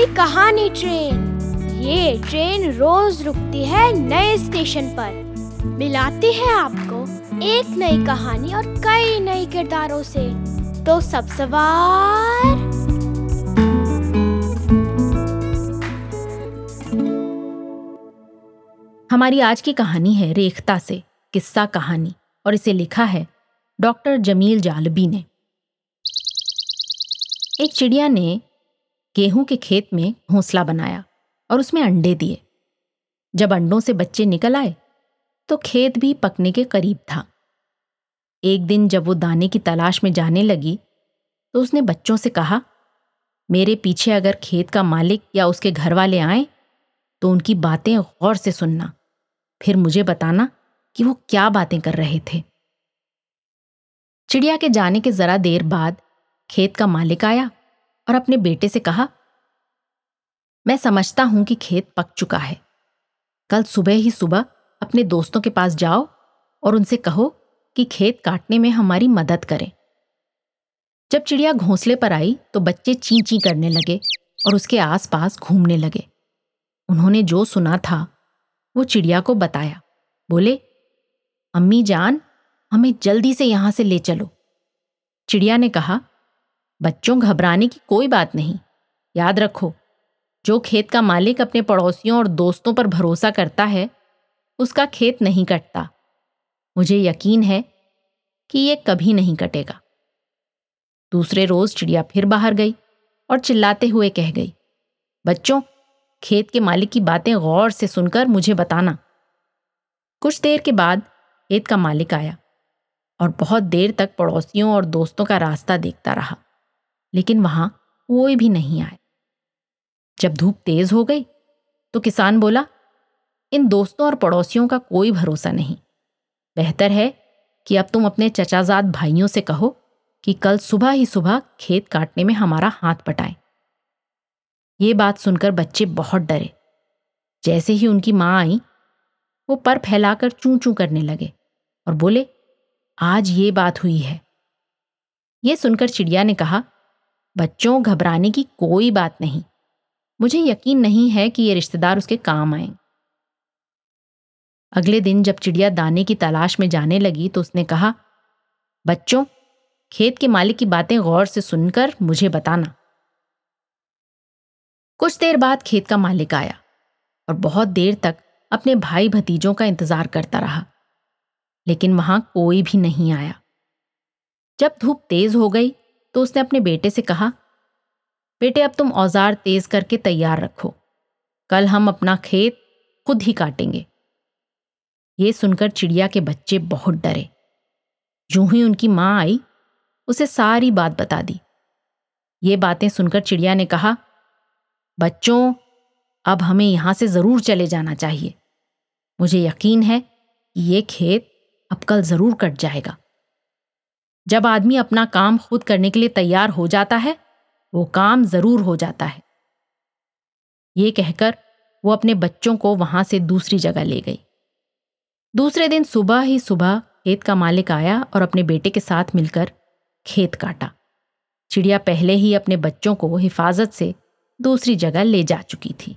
कहानी ट्रेन। ये ट्रेन रोज रुकती है नए स्टेशन पर। मिलाती है आपको एक नई कहानी और कई नए किरदारों से। तो सब सवार। हमारी आज की कहानी है रेखता से, किस्सा कहानी, और इसे लिखा है डॉक्टर जमील जालबी ने। एक चिड़िया ने गेहूँ के खेत में घोंसला बनाया और उसमें अंडे दिए। जब अंडों से बच्चे निकल आए तो खेत भी पकने के करीब था। एक दिन जब वो दाने की तलाश में जाने लगी तो उसने बच्चों से कहा, मेरे पीछे अगर खेत का मालिक या उसके घर वाले आए तो उनकी बातें गौर से सुनना। फिर मुझे बताना कि वो क्या बातें कर रहे थे। चिड़िया के जाने के जरा देर बाद खेत का मालिक आया और अपने बेटे से कहा, मैं समझता हूँ कि खेत पक चुका है। कल सुबह ही सुबह अपने दोस्तों के पास जाओ और उनसे कहो कि खेत काटने में हमारी मदद करें। जब चिड़िया घोंसले पर आई तो बच्चे ची ची करने लगे और उसके आसपास घूमने लगे। उन्होंने जो सुना था, वो चिड़िया को बताया। बोले, अम्मी जान, हमें जल्दी से यहाँ से ले चलो। चिड़िया ने कहा बच्चों घबराने की कोई बात नहीं। याद रखो, जो खेत का मालिक अपने पड़ोसियों और दोस्तों पर भरोसा करता है, उसका खेत नहीं कटता। मुझे यकीन है कि ये कभी नहीं कटेगा। दूसरे रोज चिड़िया फिर बाहर गई और चिल्लाते हुए कह गई, बच्चों, खेत के मालिक की बातें गौर से सुनकर मुझे बताना। कुछ देर के बाद खेत का मालिक आया और बहुत देर तक पड़ोसियों और दोस्तों का रास्ता देखता रहा। लेकिन वहाँ कोई भी नहीं आए। जब धूप तेज हो गई तो किसान बोला, इन दोस्तों और पड़ोसियों का कोई भरोसा नहीं। बेहतर है कि अब तुम अपने चचाजाद भाइयों से कहो कि कल सुबह ही सुबह खेत काटने में हमारा हाथ पटाएँ। ये बात सुनकर बच्चे बहुत डरे। जैसे ही उनकी माँ आई, वो पर फैलाकर चूं चूं करने लगे और बोले, आज ये बात हुई है। ये सुनकर चिड़िया ने कहा बच्चों घबराने की कोई बात नहीं। मुझे यकीन नहीं है कि ये रिश्तेदार उसके काम आए। अगले दिन जब चिड़िया दाने की तलाश में जाने लगी तो उसने कहा, बच्चों, खेत के मालिक की बातें गौर से सुनकर मुझे बताना। कुछ देर बाद खेत का मालिक आया और बहुत देर तक अपने भाई भतीजों का इंतज़ार करता रहा, लेकिन वहाँ कोई भी नहीं आया। जब धूप तेज हो गई तो उसने अपने बेटे से कहा, बेटे, अब तुम औज़ार तेज करके तैयार रखो। कल हम अपना खेत खुद ही काटेंगे। ये सुनकर चिड़िया के बच्चे बहुत डरे। जो ही उनकी माँ आई, उसे सारी बात बता दी। ये बातें सुनकर चिड़िया ने कहा, बच्चों, अब हमें यहाँ से ज़रूर चले जाना चाहिए। मुझे यकीन है कि ये खेत अब कल ज़रूर कट जाएगा। जब आदमी अपना काम खुद करने के लिए तैयार हो जाता है, वो काम ज़रूर हो जाता है। ये कहकर वो अपने बच्चों को वहाँ से दूसरी जगह ले गई। दूसरे दिन सुबह ही सुबह खेत का मालिक आया और अपने बेटे के साथ मिलकर खेत काटा। चिड़िया पहले ही अपने बच्चों को हिफाजत से दूसरी जगह ले जा चुकी थी।